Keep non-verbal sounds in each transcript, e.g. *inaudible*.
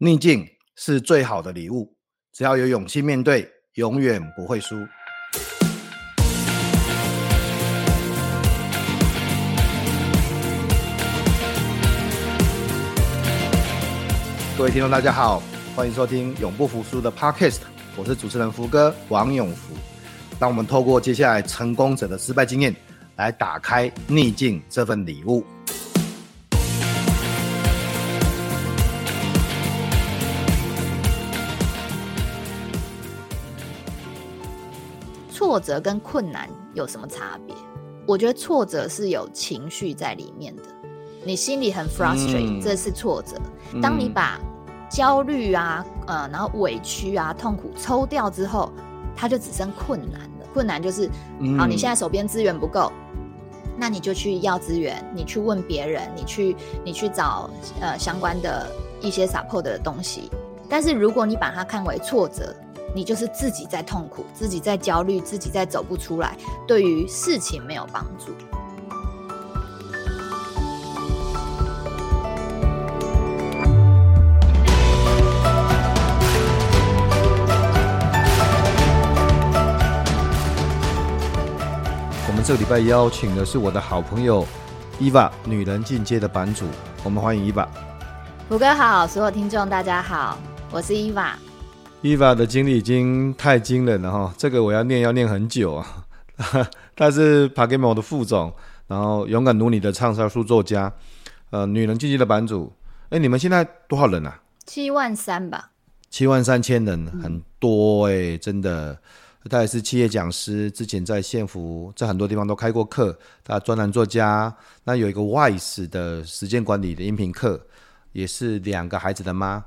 逆境是最好的礼物，只要有勇气面对，永远不会输。各位听众，大家好，欢迎收听《永不服输》的 Podcast，我是主持人福哥王永福。让我们透过接下来成功者的失败经验，来打开逆境这份礼物。挫折跟困难有什么差别？我觉得挫折是有情绪在里面的，你心里很 frustrate，、嗯、这是挫折。当你把焦虑啊、呃，然后委屈啊、痛苦抽掉之后，它就只剩困难了。困难就是，嗯、好，你现在手边资源不够，那你就去要资源，你去问别人，你去你去找呃相关的一些 support 的东西。但是如果你把它看为挫折，你就是自己在痛苦，自己在焦虑，自己在走不出来，对于事情没有帮助。我们这个礼拜邀请的是我的好朋友 Eva 女人进阶的版主，我们欢迎 Eva。福哥好，所有听众大家好，我是 Eva。Eva 的经历已经太惊人了哈，这个我要念要念很久啊。*laughs* 他是 PaGamO 的副总，然后勇敢如你的畅销书作家，呃，女人进阶的版主。哎，你们现在多少人啊？七万三吧。七万三千人，很多哎、欸，真的。他也是企业讲师，之前在县府在很多地方都开过课。他专栏作家，那有一个 WISE 的时间管理的音频课，也是两个孩子的妈。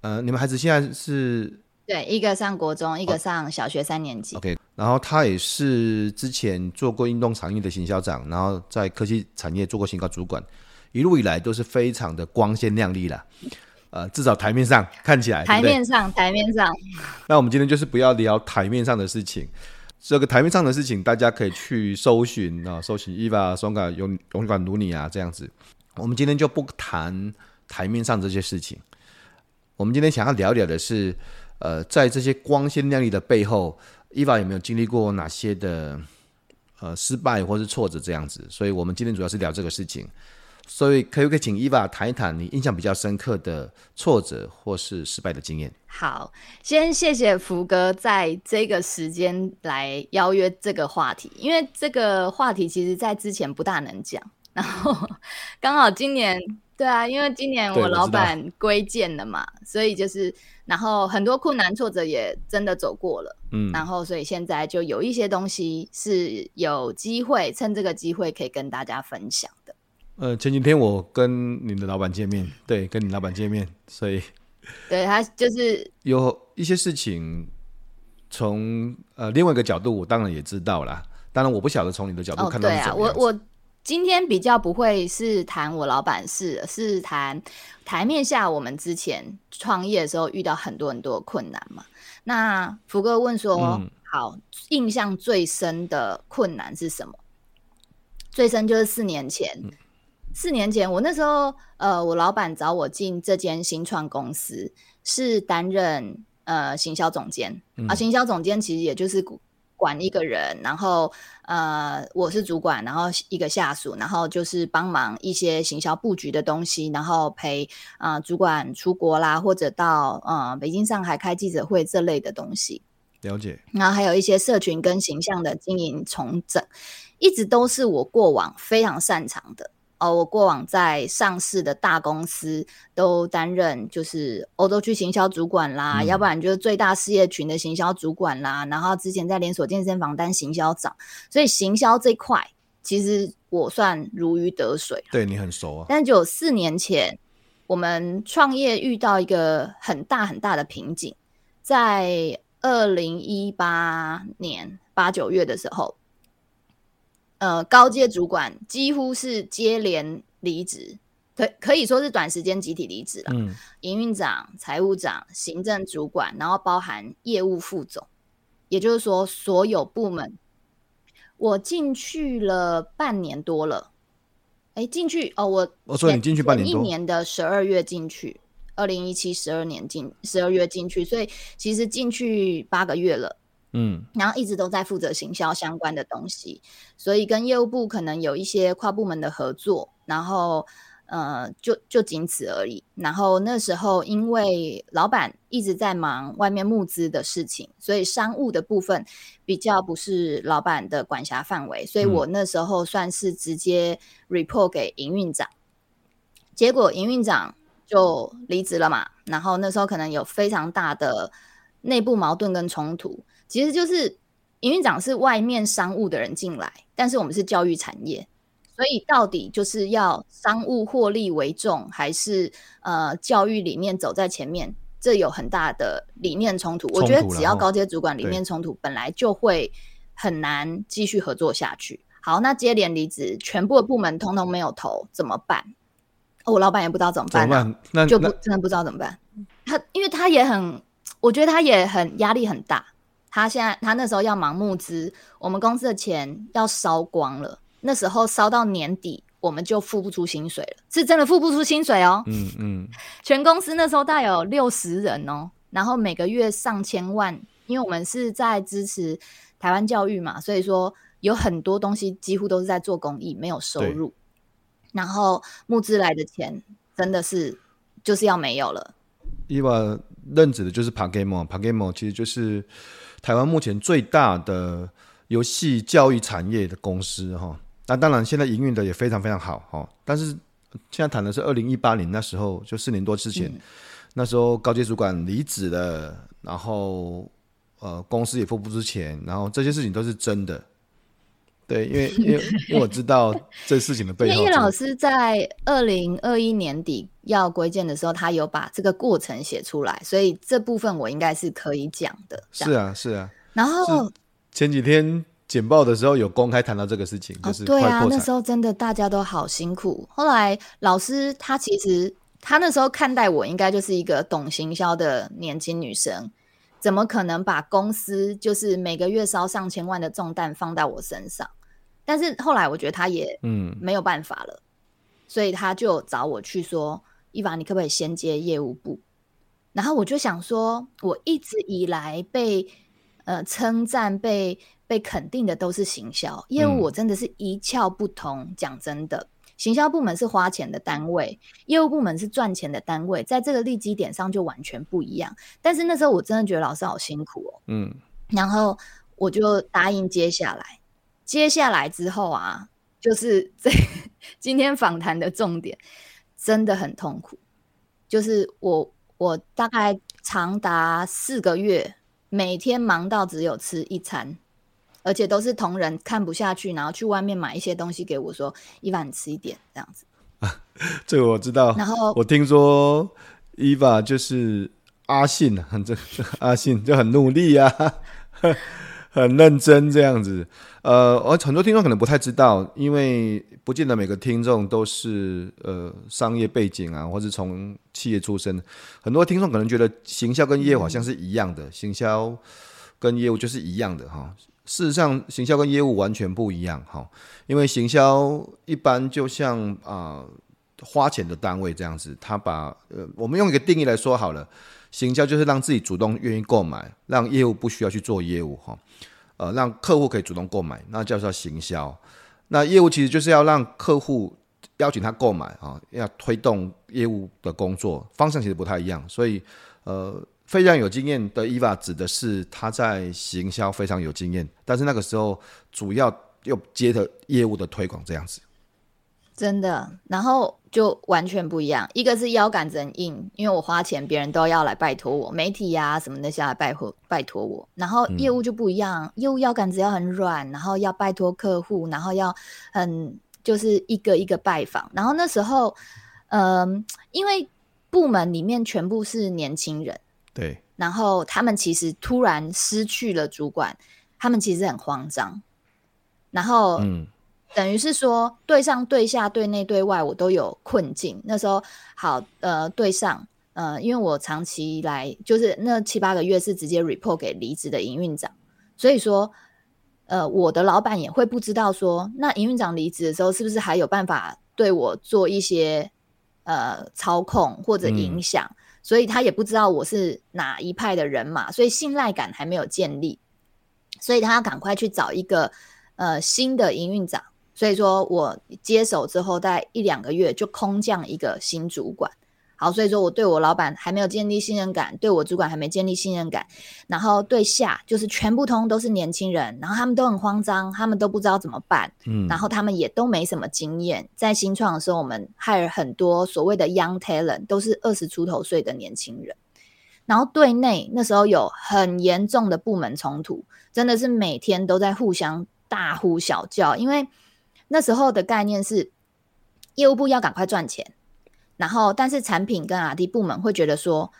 呃，你们孩子现在是？对，一个上国中，一个上小学三年级。OK，然后他也是之前做过运动产业的行销长，然后在科技产业做过行销主管，一路以来都是非常的光鲜亮丽啦。呃，至少台面上看起来，台面上，对对台面上。那我们今天就是不要聊台面上的事情，这个台面上的事情大家可以去搜寻啊，搜寻 Eva 松嘎勇勇敢如你啊这样子。我们今天就不谈台面上这些事情。我们今天想要聊聊的是，呃，在这些光鲜亮丽的背后伊娃有没有经历过哪些的呃失败或是挫折这样子？所以我们今天主要是聊这个事情。所以可不可以请 Eva 谈一谈你印象比较深刻的挫折或是失败的经验？好，先谢谢福哥在这个时间来邀约这个话题，因为这个话题其实在之前不大能讲，然后刚好今年。对啊，因为今年我老板归建了嘛，所以就是，然后很多困难挫折也真的走过了，嗯，然后所以现在就有一些东西是有机会趁这个机会可以跟大家分享的。呃，前几天我跟你的老板见面，对，跟你老板见面，所以 *laughs* 对他就是 *laughs* 有一些事情从呃另外一个角度，我当然也知道啦。当然我不晓得从你的角度看到对啊，我我。今天比较不会是谈我老板事，是谈台面下我们之前创业的时候遇到很多很多困难嘛。那福哥问说，嗯、好，印象最深的困难是什么？最深就是四年前，嗯、四年前我那时候，呃，我老板找我进这间新创公司，是担任呃行销总监、嗯、啊，行销总监其实也就是。管一个人，然后呃，我是主管，然后一个下属，然后就是帮忙一些行销布局的东西，然后陪啊、呃、主管出国啦，或者到呃北京、上海开记者会这类的东西。了解。然后还有一些社群跟形象的经营重整，一直都是我过往非常擅长的。哦，我过往在上市的大公司都担任，就是欧洲区行销主管啦，嗯、要不然就是最大事业群的行销主管啦。然后之前在连锁健身房当行销长，所以行销这块其实我算如鱼得水。对，你很熟啊。但就四年前，我们创业遇到一个很大很大的瓶颈，在二零一八年八九月的时候。呃，高阶主管几乎是接连离职，可可以说是短时间集体离职了。嗯，营运长、财务长、行政主管，然后包含业务副总，也就是说，所有部门，我进去了半年多了。哎，进去哦，我我说你进去半年多，一年的十二月进去，二零一七十二年进十二月进去，所以其实进去八个月了。嗯，然后一直都在负责行销相关的东西，所以跟业务部可能有一些跨部门的合作，然后呃，就就仅此而已。然后那时候因为老板一直在忙外面募资的事情，所以商务的部分比较不是老板的管辖范围，所以我那时候算是直接 report 给营运长，结果营运长就离职了嘛。然后那时候可能有非常大的内部矛盾跟冲突。其实就是营运长是外面商务的人进来，但是我们是教育产业，所以到底就是要商务获利为重，还是呃教育理念走在前面？这有很大的理念冲突。我觉得只要高阶主管理念冲突，本来就会很难继续合作下去。好，那接连离职，全部的部门通通没有投，怎么办？我、哦、老板也不知道怎么办、啊，怎么办？那就不真的不知道怎么办。他因为他也很，我觉得他也很压力很大。他现在，他那时候要忙募资，我们公司的钱要烧光了。那时候烧到年底，我们就付不出薪水了，是真的付不出薪水哦。嗯嗯，全公司那时候大概有六十人哦，然后每个月上千万，因为我们是在支持台湾教育嘛，所以说有很多东西几乎都是在做公益，没有收入。然后募资来的钱真的是就是要没有了。伊娃任职的就是 PaGamO，PaGamO 其实就是。台湾目前最大的游戏教育产业的公司哈，那当然现在营运的也非常非常好哈。但是现在谈的是二零一八年那时候，就四年多之前，嗯、那时候高阶主管离职了，然后呃公司也付不出钱，然后这些事情都是真的。对，因为因为因为我知道这事情的背后。叶老师在二零二一年底要归建的时候，他有把这个过程写出来，所以这部分我应该是可以讲的。是啊，是啊。然后前几天简报的时候有公开谈到这个事情，哦、就是对啊，那时候真的大家都好辛苦。后来老师他其实他那时候看待我，应该就是一个懂行销的年轻女生，怎么可能把公司就是每个月烧上千万的重担放到我身上？但是后来我觉得他也嗯没有办法了，嗯、所以他就找我去说：“伊凡，你可不可以先接业务部？”然后我就想说，我一直以来被呃称赞、被被肯定的都是行销业务，我真的是一窍不通。讲、嗯、真的，行销部门是花钱的单位，业务部门是赚钱的单位，在这个利基点上就完全不一样。但是那时候我真的觉得老师好辛苦哦，嗯，然后我就答应接下来。接下来之后啊，就是这 *laughs* 今天访谈的重点，真的很痛苦。就是我我大概长达四个月，每天忙到只有吃一餐，而且都是同仁看不下去，然后去外面买一些东西给我说：“伊娃，你吃一点这样子。”啊，这个我知道。然后我听说伊娃就是阿信，很这阿信就很努力呀、啊。很认真这样子，呃，而很多听众可能不太知道，因为不见得每个听众都是呃商业背景啊，或是从企业出身。很多听众可能觉得行销跟业务好像是一样的，行销跟业务就是一样的哈。事实上，行销跟业务完全不一样哈，因为行销一般就像啊、花钱的单位这样子，他把呃我们用一个定义来说好了。行销就是让自己主动愿意购买，让业务不需要去做业务哈，呃，让客户可以主动购买，那叫做行销。那业务其实就是要让客户邀请他购买啊，要推动业务的工作方向其实不太一样。所以，呃，非常有经验的伊娃指的是他在行销非常有经验，但是那个时候主要又接着业务的推广这样子。真的，然后。就完全不一样，一个是腰杆子很硬，因为我花钱，别人都要来拜托我，媒体呀、啊、什么那些来拜托拜托我。然后业务就不一样，嗯、业务腰杆子要很软，然后要拜托客户，然后要很就是一个一个拜访。然后那时候，嗯、呃，因为部门里面全部是年轻人，对，然后他们其实突然失去了主管，他们其实很慌张，然后嗯。等于是说，对上、对下、对内、对外，我都有困境。那时候，好，呃，对上，呃，因为我长期来就是那七八个月是直接 report 给离职的营运长，所以说，呃，我的老板也会不知道说，那营运长离职的时候，是不是还有办法对我做一些呃操控或者影响？嗯、所以他也不知道我是哪一派的人嘛，所以信赖感还没有建立，所以他要赶快去找一个呃新的营运长。所以说我接手之后，大概一两个月就空降一个新主管。好，所以说我对我老板还没有建立信任感，对我主管还没建立信任感，然后对下就是全部通都是年轻人，然后他们都很慌张，他们都不知道怎么办，嗯，然后他们也都没什么经验。在新创的时候，我们 hire 很多所谓的 young talent，都是二十出头岁的年轻人。然后对内那时候有很严重的部门冲突，真的是每天都在互相大呼小叫，因为那时候的概念是业务部要赶快赚钱。然后，但是产品跟 R&D 部门会觉得说，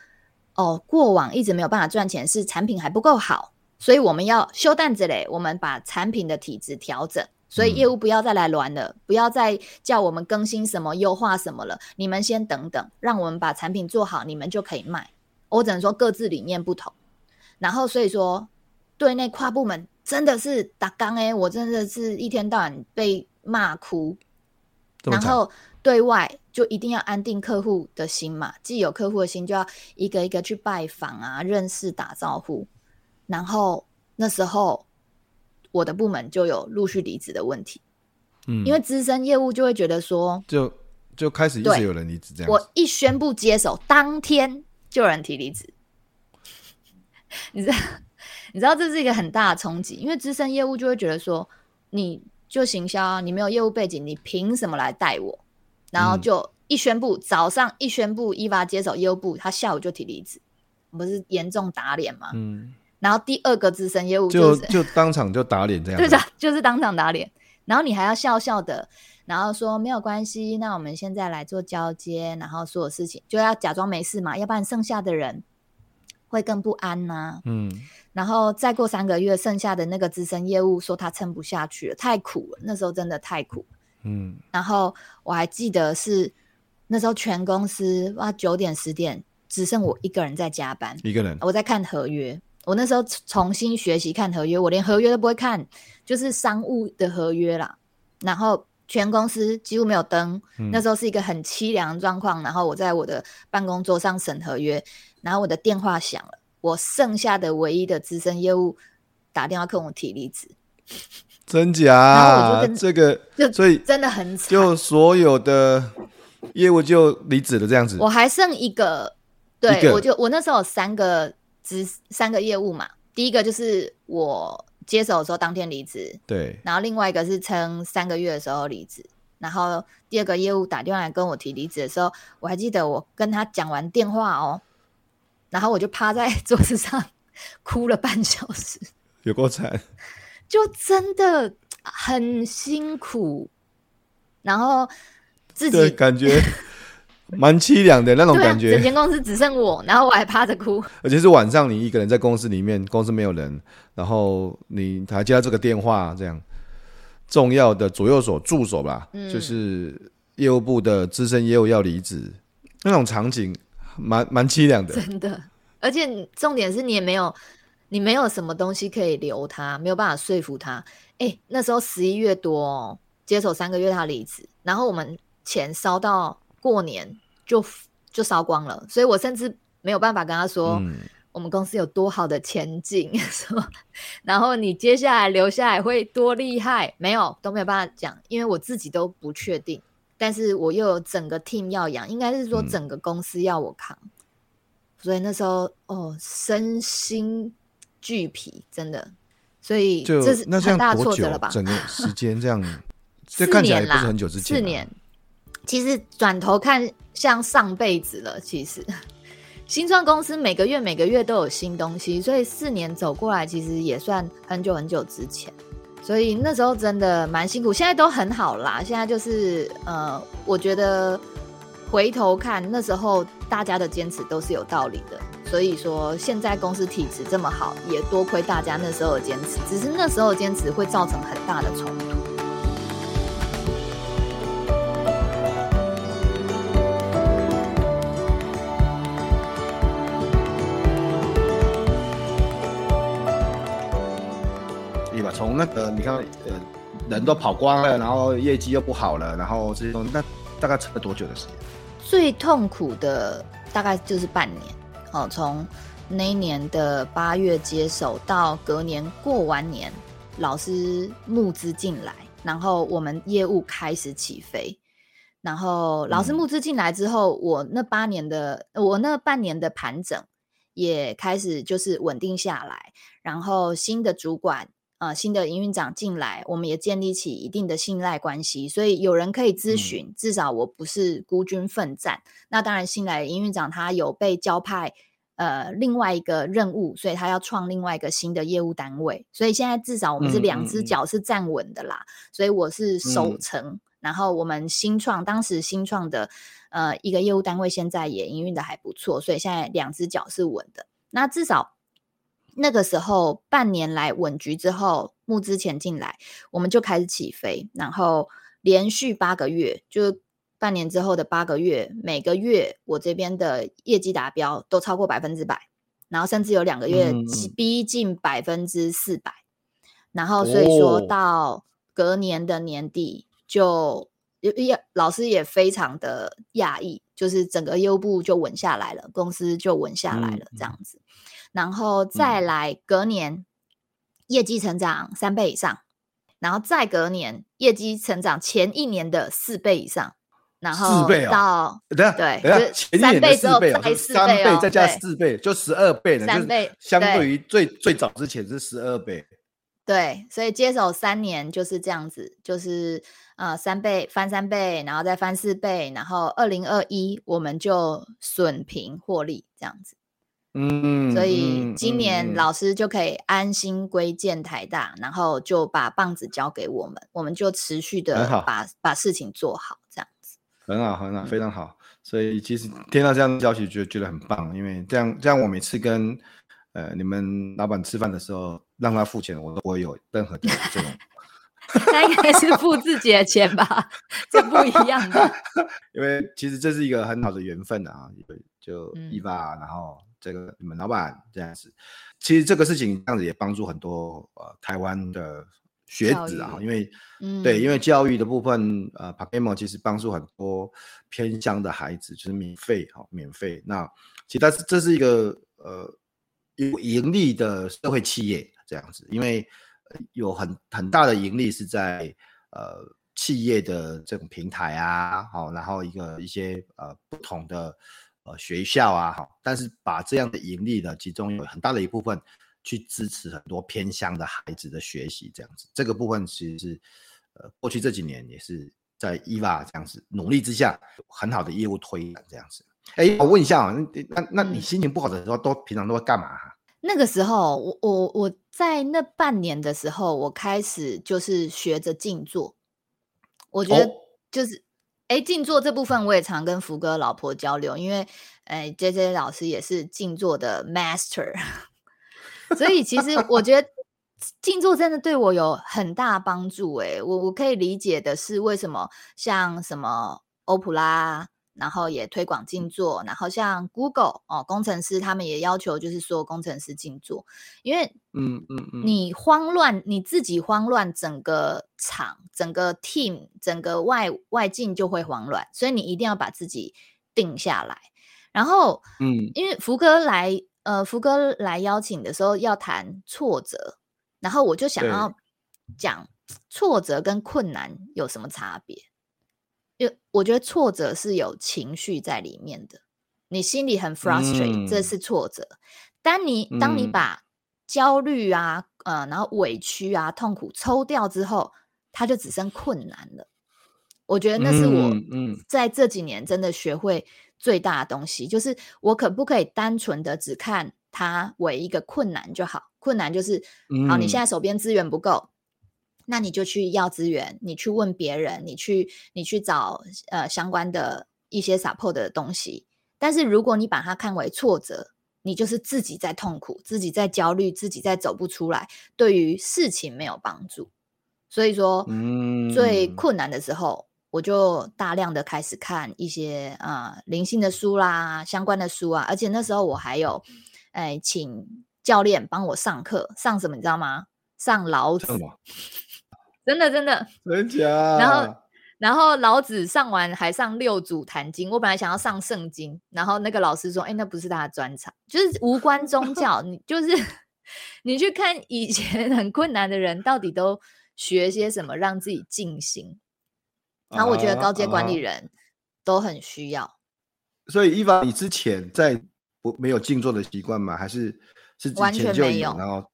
哦，过往一直没有办法赚钱，是产品还不够好，所以我们要修担子嘞。我们把产品的体质调整，所以业务不要再来乱了，嗯、不要再叫我们更新什么、优化什么了。你们先等等，让我们把产品做好，你们就可以卖。我只能说各自理念不同。然后，所以说对内跨部门真的是打刚哎，我真的是一天到晚被骂哭。然后对外。就一定要安定客户的心嘛，既有客户的心，就要一个一个去拜访啊，认识打招呼。然后那时候我的部门就有陆续离职的问题，嗯，因为资深业务就会觉得说，就就开始一直有人离职这样。我一宣布接手，当天就有人提离职，*laughs* 你知道？你知道这是一个很大的冲击，因为资深业务就会觉得说，你就行销，你没有业务背景，你凭什么来带我？然后就一宣布，嗯、早上一宣布，Eva 接手业务部，他下午就提离职，不是严重打脸吗？嗯。然后第二个资深业务就就当场就打脸这样，*laughs* 对的，就是当场打脸。然后你还要笑笑的，然后说没有关系，那我们现在来做交接，然后所有事情就要假装没事嘛，要不然剩下的人会更不安呐、啊。嗯。然后再过三个月，剩下的那个资深业务说他撑不下去了，太苦了，那时候真的太苦。嗯，然后我还记得是那时候全公司哇九点十点只剩我一个人在加班，一个人我在看合约。我那时候重新学习看合约，我连合约都不会看，就是商务的合约啦。然后全公司几乎没有灯，嗯、那时候是一个很凄凉的状况。然后我在我的办公桌上审合约，然后我的电话响了，我剩下的唯一的资深业务打电话跟我提离职。真假？这个，所以真的很惨，就所有的业务就离职了这样子。我还剩一个，对，个我就我那时候有三个职三个业务嘛。第一个就是我接手的时候当天离职，对。然后另外一个是撑三个月的时候离职。然后第二个业务打电话来跟我提离职的时候，我还记得我跟他讲完电话哦，然后我就趴在 *laughs* 桌子上哭了半小时，有够惨。*laughs* 就真的很辛苦，然后自己感觉 *laughs* 蛮凄凉的那种感觉。整间公司只剩我，然后我还趴着哭。而且是晚上，你一个人在公司里面，公司没有人，然后你还接到这个电话，这样重要的左右手助手吧，嗯、就是业务部的资深业务要离职，那种场景蛮蛮凄凉的。真的，而且重点是你也没有。你没有什么东西可以留他，没有办法说服他。哎，那时候十一月多哦，接手三个月他离职，然后我们钱烧到过年就就烧光了，所以我甚至没有办法跟他说、嗯、我们公司有多好的前景，*laughs* 说然后你接下来留下来会多厉害，没有都没有办法讲，因为我自己都不确定，但是我又有整个 team 要养，应该是说整个公司要我扛，嗯、所以那时候哦，身心。俱疲真的，所以这是很大的挫折了吧？整个时 *laughs* 间这样，这看起来不是很久之前。四年，其实转头看像上辈子了。其实 *laughs* 新创公司每个月每个月都有新东西，所以四年走过来，其实也算很久很久之前。所以那时候真的蛮辛苦，现在都很好啦。现在就是呃，我觉得回头看那时候大家的坚持都是有道理的。所以说，现在公司体质这么好，也多亏大家那时候的坚持。只是那时候坚持会造成很大的冲突。那个你看，呃，人都跑光了，然后业绩又不好了，然后这些东西，那大概撑了多久的时间？最痛苦的。大概就是半年，哦，从那一年的八月接手到隔年过完年，老师募资进来，然后我们业务开始起飞。然后老师募资进来之后，我那八年的我那半年的盘整也开始就是稳定下来。然后新的主管呃新的营运长进来，我们也建立起一定的信赖关系，所以有人可以咨询，嗯、至少我不是孤军奋战。那当然新来的营运长他有被交派呃另外一个任务，所以他要创另外一个新的业务单位。所以现在至少我们是两只脚是站稳的啦。嗯嗯嗯、所以我是守城。嗯然后我们新创当时新创的呃一个业务单位，现在也营运的还不错，所以现在两只脚是稳的。那至少那个时候半年来稳局之后，募资钱进来，我们就开始起飞。然后连续八个月，就半年之后的八个月，每个月我这边的业绩达标都超过百分之百，然后甚至有两个月逼近百分之四百。然后所以说到隔年的年底。就也老师也非常的讶异，就是整个业务部就稳下来了，公司就稳下来了这样子，嗯、然后再来隔年业绩成长三倍以上，然后再隔年业绩成长前一年的四倍以上，然后到等下对，等下前一年的四倍，再四倍，三倍再加四倍就十二倍了，三倍相对于最最早之前是十二倍。对，所以接手三年就是这样子，就是呃三倍翻三倍，然后再翻四倍，然后二零二一我们就损平获利这样子。嗯，所以今年老师就可以安心归建台大，然后就把棒子交给我们，我们就持续的把把事情做好这样子。很好，很好，非常好。所以其实听到这样的消息，就觉得很棒，因为这样这样我每次跟。呃，你们老板吃饭的时候让他付钱，我都不会有任何的这种。他应该是付自己的钱吧？这不一样的。*laughs* 因为其实这是一个很好的缘分啊，就 Eva，、嗯、然后这个你们老板这样子，其实这个事情这样子也帮助很多呃台湾的学子啊，因为、嗯、对，因为教育的部分，呃，PaGamO 其实帮助很多偏乡的孩子，就是免费哈、哦，免费。那其实是这是一个呃。有盈利的社会企业这样子，因为有很很大的盈利是在呃企业的这种平台啊，好，然后一个一些呃不同的呃学校啊，好，但是把这样的盈利呢，其中有很大的一部分去支持很多偏乡的孩子的学习，这样子，这个部分其实是呃过去这几年也是在伊娃这样子努力之下，很好的业务推展这样子。哎，我问一下啊，那那你心情不好的时候，都平常都会干嘛？那个时候，我我我在那半年的时候，我开始就是学着静坐。我觉得就是，哎、哦，静坐这部分我也常跟福哥老婆交流，因为，哎，JJ 老师也是静坐的 master，*laughs* 所以其实我觉得静坐真的对我有很大帮助。哎，我我可以理解的是，为什么像什么欧普拉。然后也推广静坐，然后像 Google 哦，工程师他们也要求就是说工程师静坐，因为嗯嗯嗯，你慌乱你自己慌乱，整个厂、整个 team、整个外外境就会慌乱，所以你一定要把自己定下来。然后嗯，因为福哥来呃，福哥来邀请的时候要谈挫折，然后我就想要讲挫折跟困难有什么差别。就我觉得挫折是有情绪在里面的，你心里很 frustrate，、嗯、这是挫折。当你当你把焦虑啊、嗯、呃，然后委屈啊、痛苦抽掉之后，它就只剩困难了。我觉得那是我嗯在这几年真的学会最大的东西，嗯嗯、就是我可不可以单纯的只看它为一个困难就好？困难就是，嗯、好，你现在手边资源不够。那你就去要资源，你去问别人，你去你去找呃相关的一些 support 的东西。但是如果你把它看为挫折，你就是自己在痛苦，自己在焦虑，自己在走不出来，对于事情没有帮助。所以说，嗯，最困难的时候，我就大量的开始看一些呃灵性的书啦，相关的书啊。而且那时候我还有哎请教练帮我上课，上什么你知道吗？上老子。真的真的，真假？然后然后老子上完还上六祖坛经，我本来想要上圣经，然后那个老师说：“哎，那不是他的专长，就是无关宗 *laughs* 教。你就是你去看以前很困难的人，到底都学些什么，让自己静心。然后我觉得高阶管理人都很需要。所以，Eva，你之前在不没有静坐的习惯吗？还是是完全没有？然后，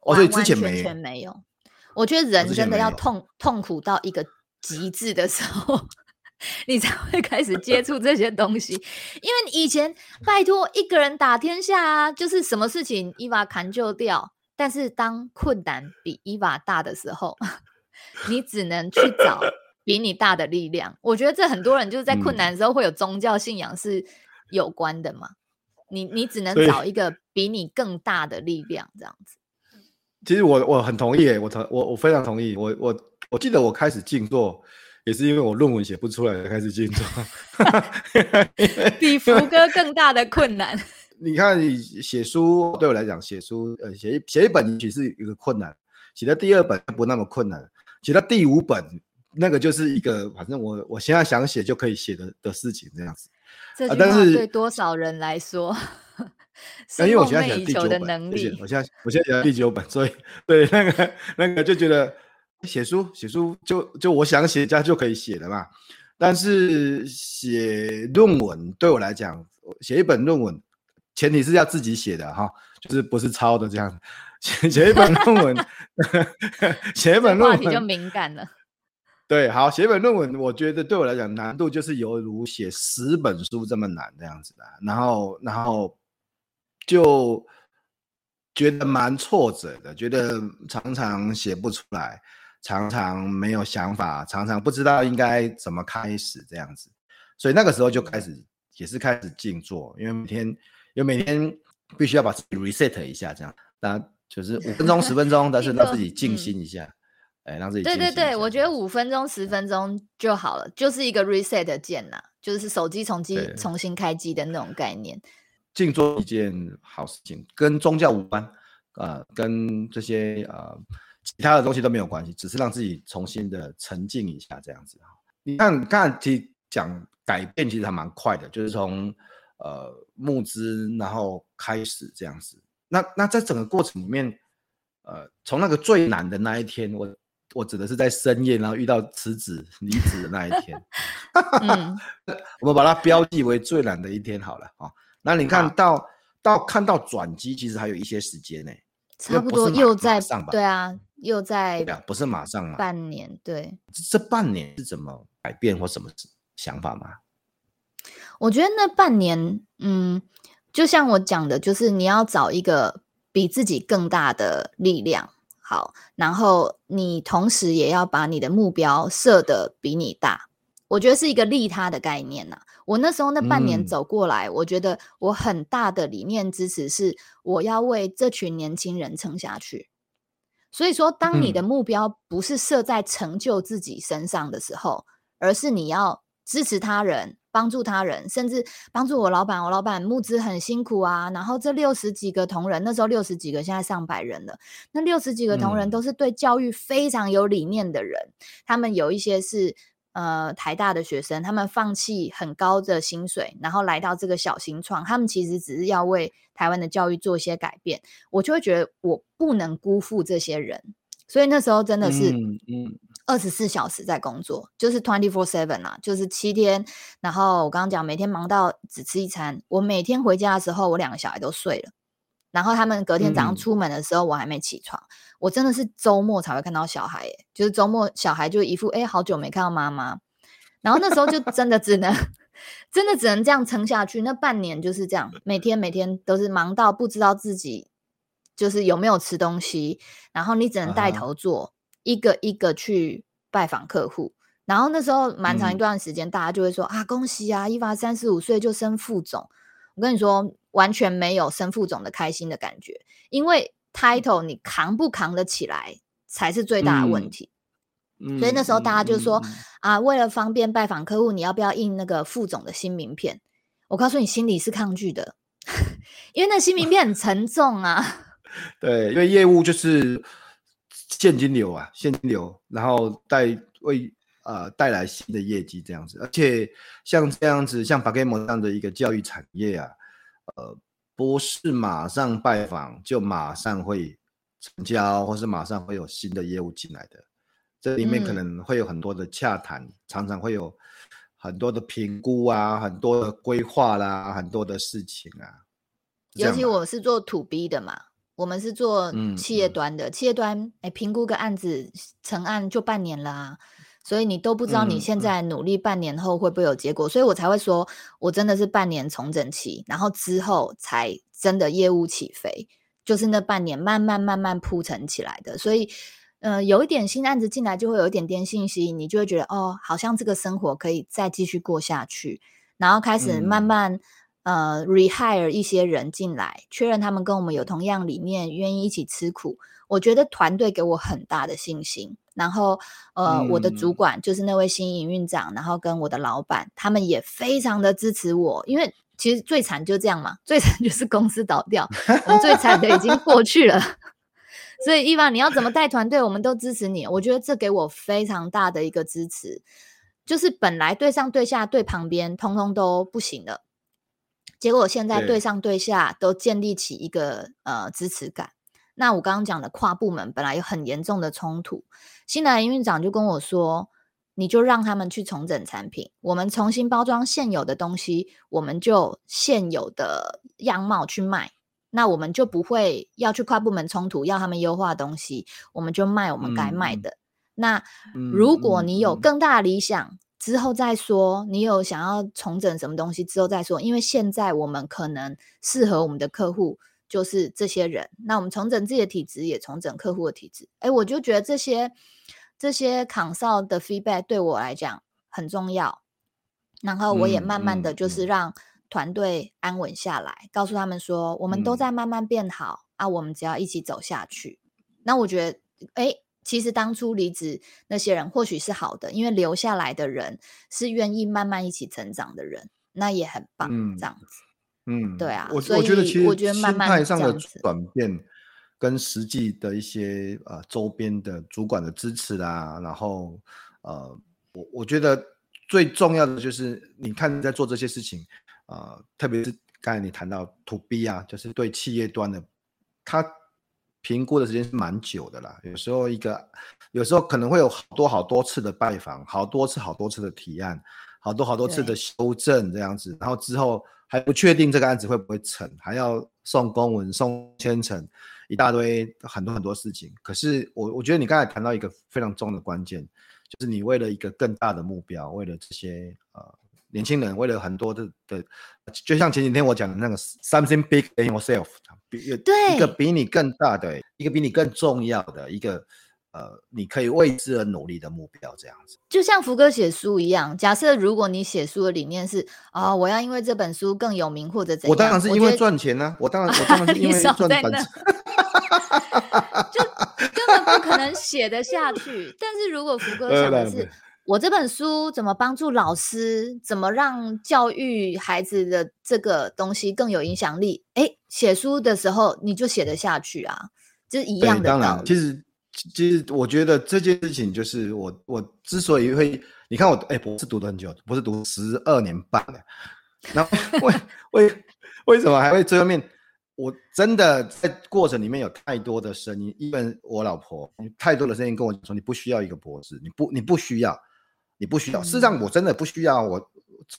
哦，所以之前。完全没有。我觉得人真的要痛痛苦到一个极致的时候，*laughs* 你才会开始接触这些东西。因为以前拜托一个人打天下啊，就是什么事情伊娃扛就掉。但是当困难比 Eva 大的时候，*laughs* 你只能去找比你大的力量。我觉得这很多人就是在困难的时候会有宗教信仰是有关的嘛。你你只能找一个比你更大的力量，这样子。其实我我很同意，我同我我非常同意。我我我记得我开始静坐，也是因为我论文写不出来才开始静坐。比福哥更大的困难。*laughs* 你看，你写书对我来讲，写书呃写一写一本其实是一个困难，写到第二本不那么困难，写到第五本那个就是一个反正我我现在想写就可以写的的事情这样子。这句话对多少人来说？因为我现在写第九本，我现在我现在写第九本，所以对那个那个就觉得写书写书就就我想写家就可以写的嘛。但是写论文对我来讲，写一本论文前提是要自己写的哈，就是不是抄的这样。写写一本论文，*laughs* 写一本论文就敏感了。*laughs* 对，好，写一本论文，我觉得对我来讲难度就是犹如写十本书这么难这样子的。然后然后。就觉得蛮挫折的，觉得常常写不出来，常常没有想法，常常不知道应该怎么开始这样子，所以那个时候就开始也是开始静坐，因为每天因为每天必须要把自己 reset 一下，这样，那就是五分钟、十分钟，但是 *laughs* 让自己静心一下，哎、让自己。对对对，我觉得五分钟、十分钟就好了，就是一个 reset 键呐，就是手机重机重新开机的那种概念。静坐一件好事情，跟宗教无关，呃，跟这些呃其他的东西都没有关系，只是让自己重新的沉静一下这样子。你看，刚才其实讲改变其实还蛮快的，就是从呃募资然后开始这样子。那那在整个过程里面，呃，从那个最难的那一天，我我指的是在深夜，然后遇到辞职离职的那一天，*laughs* 嗯、*laughs* 我们把它标记为最难的一天好了啊。那你看到、啊、到看到转机，其实还有一些时间呢、欸，差不多又在上吧？对啊，又在不是马上嘛，半年对。这半年是怎么改变或什么想法吗？我觉得那半年，嗯，就像我讲的，就是你要找一个比自己更大的力量，好，然后你同时也要把你的目标设得比你大，我觉得是一个利他的概念呐、啊。我那时候那半年走过来，嗯，我觉得我很大的理念支持是，我要为这群年轻人撑下去。所以说，当你的目标不是设在成就自己身上的时候，嗯，而是你要支持他人、帮助他人，甚至帮助我老板。我老板募资很辛苦啊，然后这六十几个同仁，那时候六十几个，现在上百人了。那六十几个同仁都是对教育非常有理念的人，嗯，他们有一些是。呃，台大的学生，他们放弃很高的薪水，然后来到这个小型创，他们其实只是要为台湾的教育做一些改变。我就会觉得我不能辜负这些人，所以那时候真的是，嗯，二十四小时在工作，就是 twenty four seven 啊，就是七天。然后我刚刚讲，每天忙到只吃一餐。我每天回家的时候，我两个小孩都睡了。然后他们隔天早上出门的时候，我还没起床。嗯、我真的是周末才会看到小孩，就是周末小孩就一副哎，好久没看到妈妈。然后那时候就真的只能，*laughs* 真的只能这样撑下去。那半年就是这样，每天每天都是忙到不知道自己就是有没有吃东西。然后你只能带头做，一个一个去拜访客户。然后那时候蛮长一段时间，大家就会说、嗯、啊，恭喜啊伊娃三十五岁就升副总。我跟你说。完全没有升副总的开心的感觉，因为 title 你扛不扛得起来才是最大的问题。嗯、所以那时候大家就说、嗯、啊，为了方便拜访客户，你要不要印那个副总的新名片？我告诉你，心里是抗拒的，*laughs* 因为那新名片很沉重啊。*laughs* 对，因为业务就是现金流啊，现金流，然后带为呃带来新的业绩这样子。而且像这样子，像 PaGamO 这样的一个教育产业啊，呃，不是马上拜访就马上会成交，或是马上会有新的业务进来的。这里面可能会有很多的洽谈，嗯、常常会有很多的评估啊，很多的规划啦，很多的事情啊。尤其我是做 To B 的嘛，我们是做企业端的，嗯、企业端哎，评估个案子成案就半年了啊，所以你都不知道你现在努力半年后会不会有结果，嗯、所以我才会说我真的是半年重整期，然后之后才真的业务起飞，就是那半年慢慢慢慢铺陈起来的，所以。呃，有一点新案子进来，就会有一点点信息，你就会觉得哦，好像这个生活可以再继续过下去，然后开始慢慢、嗯、呃 rehire 一些人进来，确认他们跟我们有同样理念，愿意一起吃苦。我觉得团队给我很大的信心。然后呃，嗯、我的主管就是那位新营运长，然后跟我的老板，他们也非常的支持我，因为其实最惨就这样嘛，最惨 *laughs* 就是公司倒掉，我们最惨的已经过去了。*laughs* 所以，Eva，你要怎么带团队，我们都支持你。我觉得这给我非常大的一个支持，就是本来对上对下对旁边通通都不行的，结果现在对上对下都建立起一个呃支持感。那我刚刚讲的跨部门本来有很严重的冲突，新来营运长就跟我说，你就让他们去重整产品，我们重新包装现有的东西，我们就现有的样貌去卖。那我们就不会要去跨部门冲突，要他们优化东西，我们就卖我们该卖的。嗯、那如果你有更大的理想，嗯嗯、之后再说，你有想要重整什么东西之后再说，因为现在我们可能适合我们的客户就是这些人。那我们重整自己的体质，也重整客户的体质。哎，我就觉得这些这些 consult 的 feedback 对我来讲很重要。然后我也慢慢的就是让。团队安稳下来，告诉他们说，我们都在慢慢变好、嗯、啊，我们只要一起走下去。那我觉得，哎，其实当初离职那些人或许是好的，因为留下来的人是愿意慢慢一起成长的人，那也很棒。嗯、这样子，嗯，对啊。我我觉得其实我觉得心态上的转变，跟实际的一些呃周边的主管的支持啊，然后呃，我我觉得最重要的就是你看你在做这些事情。呃，特别是刚才你谈到 To B 啊，就是对企业端的，他评估的时间是蛮久的啦。有时候一个，有时候可能会有好多好多次的拜访，好多次好多次的提案，好多好多次的修正这样子，然后之后还不确定这个案子会不会成，还要送公文、送签呈，一大堆很多很多事情。可是我我觉得你刚才谈到一个非常重要的关键，就是你为了一个更大的目标，为了这些呃。年轻人为了很多的的，就像前几天我讲的那个 something big in yourself，比对一个比你更大的，一个比你更重要的一个呃，你可以为之而努力的目标，这样子。就像福哥写书一样，假设如果你写书的理念是啊、哦，我要因为这本书更有名或者怎样，我当然是因为 *laughs* 赚钱呢、啊，我当然我当然是因为赚钱，就根本不可能写得下去。但是如果福哥 *laughs* 想的是。我这本书怎么帮助老师？怎么让教育孩子的这个东西更有影响力？哎，写书的时候你就写得下去啊，这是一样的。当然，其实其实我觉得这件事情就是我我之所以会，你看我哎博士读了很久，博士读十二年半了，然后 *laughs* 为为为什么还会最后面？我真的在过程里面有太多的声音，因为我老婆太多的声音跟我说，你不需要一个博士，你不你不需要。你不需要，事实上我真的不需要。我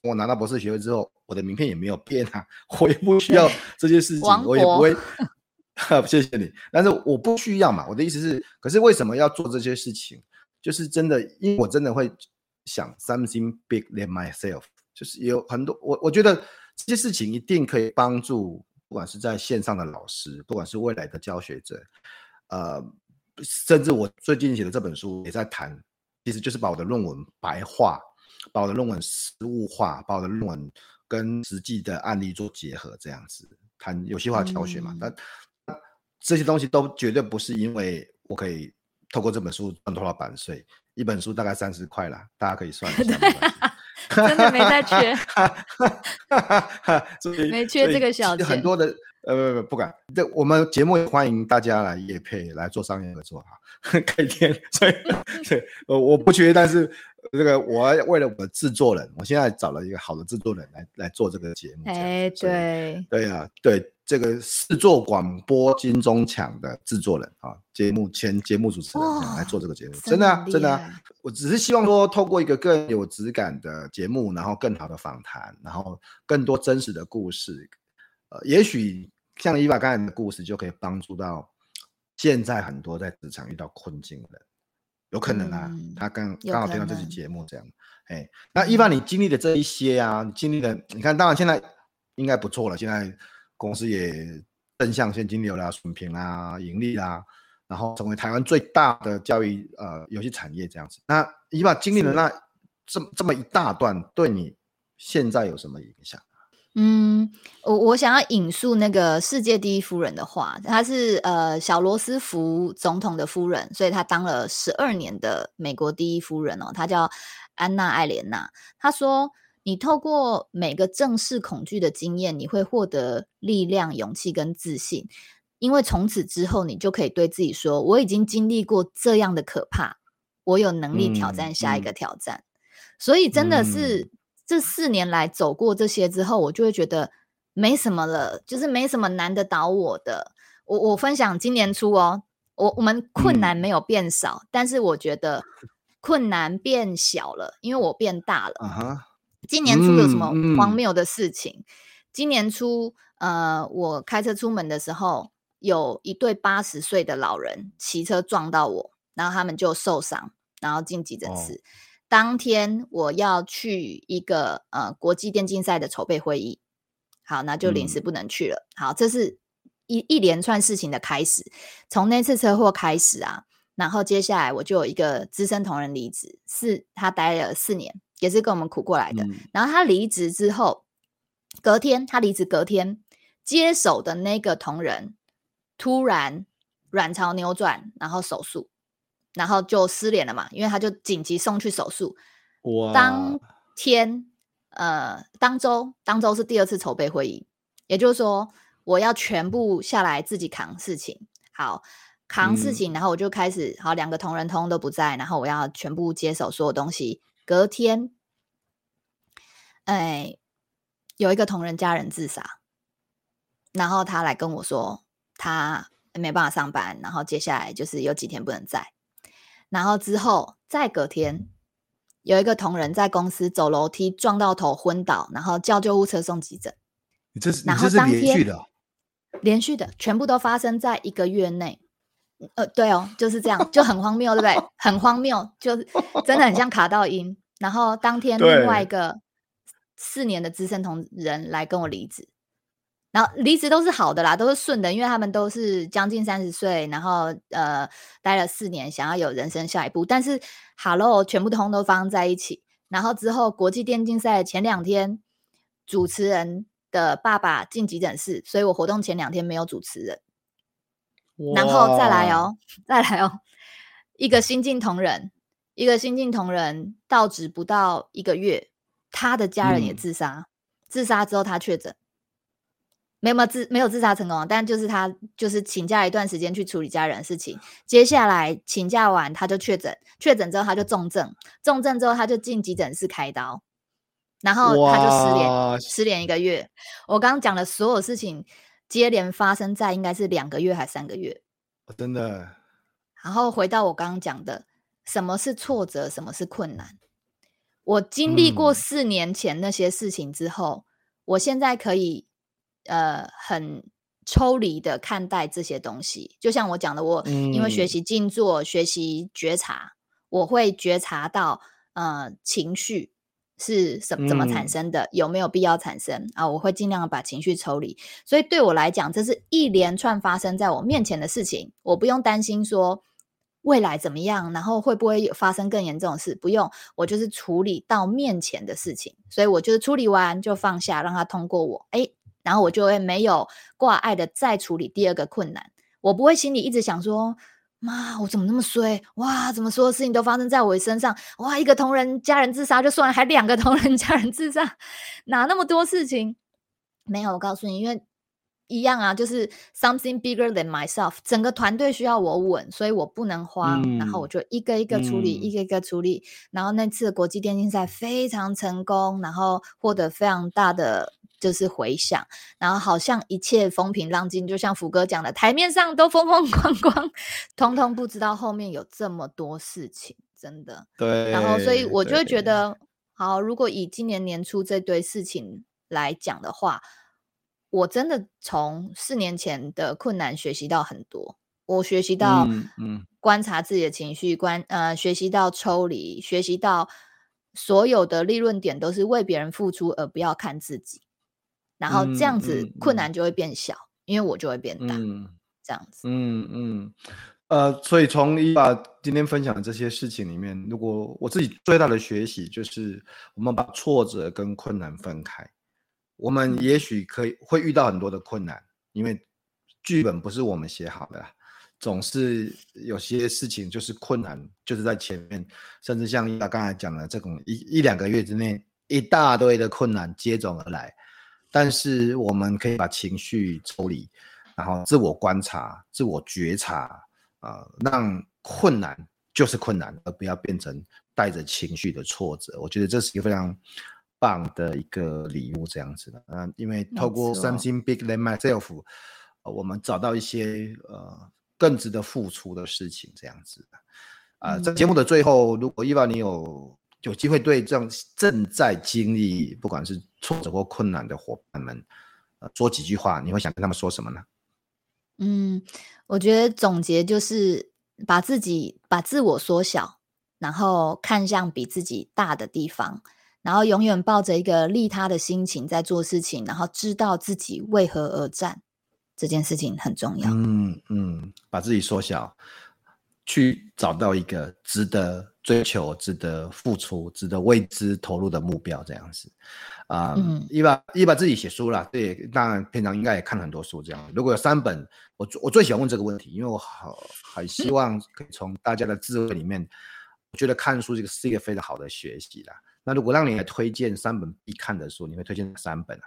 我拿到博士学位之后，我的名片也没有变啊，我也不需要这些事情，我也不会。*laughs* *laughs* 谢谢你，但是我不需要嘛。我的意思是，可是为什么要做这些事情？就是真的，因为我真的会想 something big than myself，就是有很多我我觉得这些事情一定可以帮助，不管是在线上的老师，不管是未来的教学者，呃，甚至我最近写的这本书也在谈。其实就是把我的论文白话，把我的论文实物化，把我的论文跟实际的案例做结合，这样子谈游戏化教学嘛。但、嗯、这些东西都绝对不是因为我可以透过这本书赚多少版税，一本书大概三十块啦，大家可以算一下。*laughs* 真的没在缺，没缺这个小钱。很多的。呃不不不敢，这我们节目也欢迎大家来业配来做商业合作哈，改天所以对呃我不缺，但是这个我要为了我的制作人，我现在找了一个好的制作人来来做这个节目。哎，对，对呀、啊，对这个视作广播金钟奖的制作人啊，节目前节目主持人来做这个节目，真的啊，真的啊，我只是希望说，透过一个更有质感的节目，然后更好的访谈，然后更多真实的故事，呃，也许像伊娃刚才的故事，就可以帮助到现在很多在职场遇到困境的人。有可能啊，嗯、他刚刚好听到这期节目这样，哎，那伊娃你经历的这一些啊，你经历的，你看，当然现在应该不错了，现在公司也正向现金流啦、水平啦、盈利啦，然后成为台湾最大的教育呃游戏产业这样子。那你把经历了那这这么一大段，对你现在有什么影响？嗯，我我想要引述那个世界第一夫人的话，她是呃小罗斯福总统的夫人，所以她当了十二年的美国第一夫人哦。她叫安娜艾莲娜。她说：“你透过每个正视恐惧的经验，你会获得力量、勇气跟自信，因为从此之后，你就可以对自己说：我已经经历过这样的可怕，我有能力挑战下一个挑战。嗯嗯、所以真的是。嗯”这四年来走过这些之后，我就会觉得没什么了，就是没什么难得倒我的。我我分享今年初哦，我我们困难没有变少，嗯，但是我觉得困难变小了，因为我变大了。Uh-huh. 今年初有什么荒谬的事情？嗯嗯，今年初，呃，我开车出门的时候，有一对八十岁的老人骑车撞到我，然后他们就受伤，然后进急诊室。Oh. 当天我要去一个呃国际电竞赛的筹备会议，好，那就临时不能去了。嗯、好，这是一一连串事情的开始。从那次车祸开始啊，然后接下来我就有一个资深同仁离职，是他待了四年，也是跟我们苦过来的。嗯、然后他离职之后，隔天他离职隔天接手的那个同仁突然卵巢扭转，然后手术。然后就失联了嘛，因为他就紧急送去手术。哇！当天，呃，当周，当周是第二次筹备会议，也就是说，我要全部下来自己扛事情。好，扛事情，嗯、然后我就开始，好，两个同仁通都不在，然后我要全部接手所有东西。隔天，哎，有一个同仁家人自杀，然后他来跟我说，他没办法上班，然后接下来就是有几天不能在。然后之后再隔天，有一个同仁在公司走楼梯撞到头昏倒，然后叫救护车送急诊。你这是然后这是连续的，连续的，全部都发生在一个月内。呃，对哦，就是这样，就很荒谬，对不对？很荒谬，就 *laughs* 真的很像卡到音。然后当天另外一个四年的资深同仁来跟我离职。然后离职都是好的啦，都是顺的，因为他们都是将近三十岁，然后呃待了四年，想要有人生下一步。但是，Hello，全部通都发生在一起。然后之后国际电竞赛前两天，主持人的爸爸进急诊室，所以我活动前两天没有主持人。然后再来哦，再来哦，一个新进同仁，一个新进同仁到职不到一个月，他的家人也自杀，嗯、自杀之后他确诊。没有自没有自杀成功，但就是他就是请假一段时间去处理家人的事情。接下来请假完他就确诊，确诊之后他就重症，重症之后他就进急诊室开刀，然后他就失联，失联一个月。我刚刚讲的所有事情接连发生在应该是两个月还三个月，真的。然后回到我刚刚讲的，什么是挫折，什么是困难？我经历过四年前那些事情之后，嗯、我现在可以。呃，很抽离的看待这些东西，就像我讲的，我因为学习静坐、嗯、学习觉察，我会觉察到，呃，情绪是什怎么产生的，嗯、有没有必要产生啊？我会尽量把情绪抽离。所以对我来讲，这是一连串发生在我面前的事情，我不用担心说未来怎么样，然后会不会有发生更严重的事，不用，我就是处理到面前的事情，所以我就是处理完就放下，让它通过我，诶然后我就会没有挂碍的再处理第二个困难，我不会心里一直想说，妈，我怎么那么衰？哇，怎么所有事情都发生在我身上？哇，一个同仁家人自杀就算了，还两个同仁家人自杀，*laughs* 哪那么多事情？没有，我告诉你，因为一样啊，就是 something bigger than myself，整个团队需要我稳，所以我不能慌，嗯、然后我就一个一个处理，嗯、一个一个处理。然后那次国际电竞赛非常成功，然后获得非常大的就是回响，然后好像一切风平浪静，就像福哥讲的，台面上都风风光光，通通不知道后面有这么多事情，真的。对。然后所以我就会觉得，好，如果以今年年初这堆事情来讲的话。我真的从四年前的困难学习到很多，我学习到观察自己的情绪，观、呃学习到抽离，学习到所有的利润点都是为别人付出，而不要看自己。然后这样子困难就会变小，嗯嗯、因为我就会变大。嗯、这样子，嗯嗯，呃，所以从 Eva 今天分享的这些事情里面，如果我自己最大的学习就是，我们把挫折跟困难分开。我们也许可以会遇到很多的困难，因为剧本不是我们写好的，总是有些事情就是困难，就是在前面，甚至像他刚才讲的这种一一两个月之内，一大堆的困难接踵而来。但是我们可以把情绪抽离，然后自我观察、自我觉察，啊、呃，让困难就是困难，而不要变成带着情绪的挫折。我觉得这是一个非常。棒的一个礼物，这样子的，嗯，因为透过 something big than myself，呃，我们找到一些呃更值得付出的事情，这样子的，啊、呃，在节目的最后，如果 Eva 你有有机会对这样正在经历不管是挫折或困难的伙伴们，呃，说几句话，你会想跟他们说什么呢？嗯，我觉得总结就是把自己把自我缩小，然后看向比自己大的地方。然后永远抱着一个利他的心情在做事情，然后知道自己为何而战，这件事情很重要。嗯嗯，把自己缩小，去找到一个值得追求、值得付出、值得为之投入的目标，这样子。啊、呃，嗯，Eva Eva 自己写书了，对，当然平常应该也看很多书。这样，如果有三本，我我最喜欢问这个问题，因为我好很希望可以从大家的智慧里面，我觉得看书这个是一个非常好的学习啦。那如果让你来推荐三本必看的书，你会推荐哪三本啊？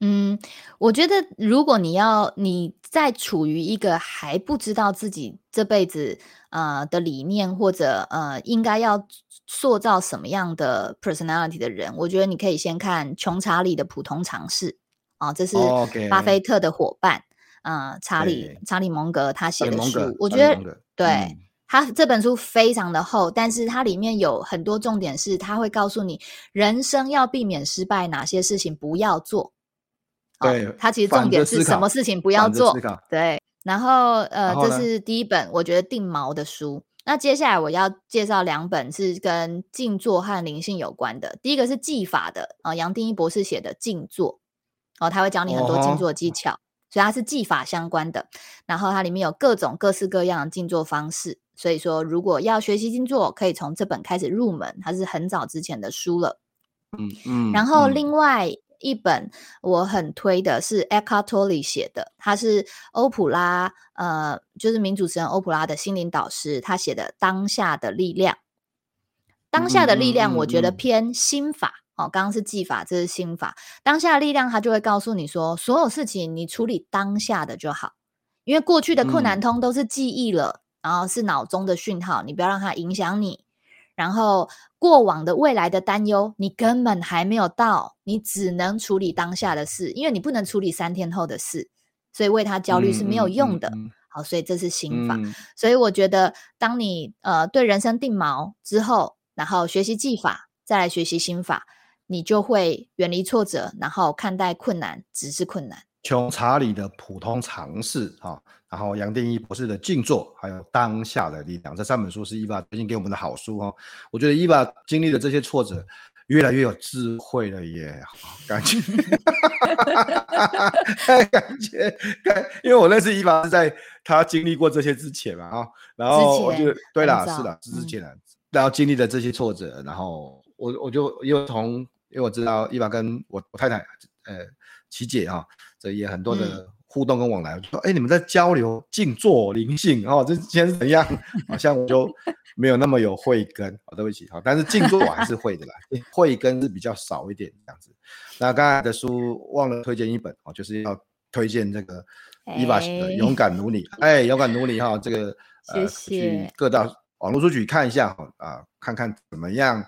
嗯，我觉得如果你要你在处于一个还不知道自己这辈子呃的理念或者呃应该要塑造什么样的 personality 的人，我觉得你可以先看《穷查理的普通常识》啊、呃，这是巴菲特的伙伴。啊、呃，查理查理蒙格他写的书，我觉得对。嗯他这本书非常的厚，但是它里面有很多重点，是它会告诉你人生要避免失败，哪些事情不要做。对，他、哦、其实重点是什么事情不要做。对，然后呃这是第一本我觉得定锚的书。那接下来我要介绍两本是跟静坐和灵性有关的。第一个是技法的啊，杨定一博士写的静坐，哦，他会教你很多静坐技巧，哦、所以它是技法相关的。然后它里面有各种各式各样的静坐方式。所以说，如果要学习静坐，可以从这本开始入门。它是很早之前的书了，嗯嗯。然后另外一本我很推的是 Eckhart Tolle 写的，他是欧普拉，呃，就是名主持人欧普拉的心灵导师，他写的《当下的力量》。当下的力量，我觉得偏心法哦。刚刚是技法，这是心法。当下的力量，他就会告诉你说，所有事情你处理当下的就好，因为过去的困难通都是记忆了。然后是脑中的讯号，你不要让它影响你。然后过往的、未来的担忧，你根本还没有到，你只能处理当下的事，因为你不能处理三天后的事，所以为他焦虑是没有用的。嗯嗯嗯、好，所以这是心法。嗯、所以我觉得，当你呃对人生定锚之后，然后学习技法，再来学习心法，你就会远离挫折，然后看待困难只是困难。穷查理的普通常识啊。然后杨定一博士的静坐，还有当下的力量，这三本书是伊娃最近给我们的好书哦。我觉得伊娃经历了这些挫折，越来越有智慧了耶，*laughs* 感觉，感觉，因为我认识伊娃是在他经历过这些之前嘛啊，然后我就对啦，是的，之前，然后经历了这些挫折，然后我我就又从，因为我知道伊娃跟我我太太呃琪姐啊，这也很多的。嗯互动跟往来，说，哎，你们在交流静坐灵性哦，这今天是怎样？*laughs* 好像我就没有那么有慧根，哦，对不起，好，但是静坐我还是会的啦，慧根是比较少一点这样子。那刚才的书忘了推荐一本哦，就是要推荐这个 Eva 的《勇敢如你》，哎，勇敢如你哈，这个谢谢。去各大网络书局看一下啊，看看怎么样。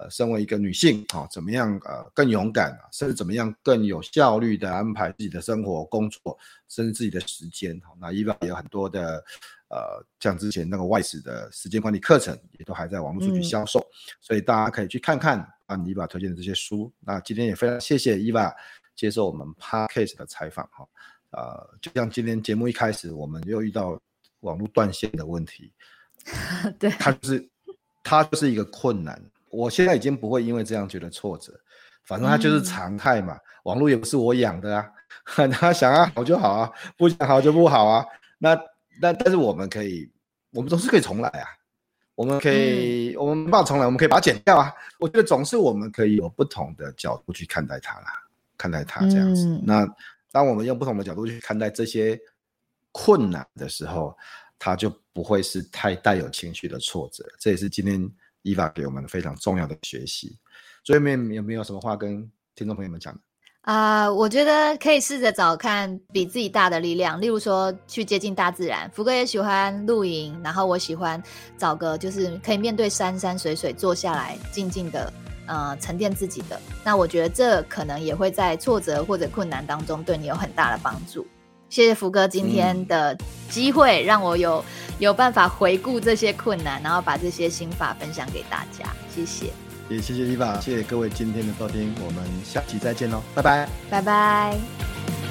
呃，身为一个女性，哈，怎么样呃更勇敢，甚至怎么样更有效率的安排自己的生活、工作，甚至自己的时间。那 Eva 也有很多的，呃，像之前那个 WISE 的时间管理课程，也都还在网络书局销售，嗯、所以大家可以去看看啊，Eva 推荐的这些书。那今天也非常谢谢 Eva 接受我们 Podcast 的采访，哈，呃，就像今天节目一开始，我们又遇到网络断线的问题，*laughs* 对，它就是它就是一个困难。我现在已经不会因为这样觉得挫折，反正它就是常态嘛。嗯、网络也不是我养的啊，*laughs* 他想要好就好啊，不想好就不好啊。那那但是我们可以，我们总是可以重来啊。我们可以，嗯、我们没办法重来，我们可以把它剪掉啊。我觉得总是我们可以有不同的角度去看待它啦，看待它这样子。嗯、那当我们用不同的角度去看待这些困难的时候，它就不会是太带有情绪的挫折。这也是今天。依法给我们非常重要的学习，所以有没有没有什么话跟听众朋友们讲的？啊、呃，我觉得可以试着找看比自己大的力量，例如说去接近大自然。福哥也喜欢露营，然后我喜欢找个就是可以面对山山水水，坐下来静静的呃沉淀自己的。那我觉得这可能也会在挫折或者困难当中对你有很大的帮助。谢谢福哥今天的机会，让我有有办法回顾这些困难，然后把这些心法分享给大家。谢谢，也谢谢 Eva，谢谢各位今天的收听，我们下期再见喽，拜拜，拜拜。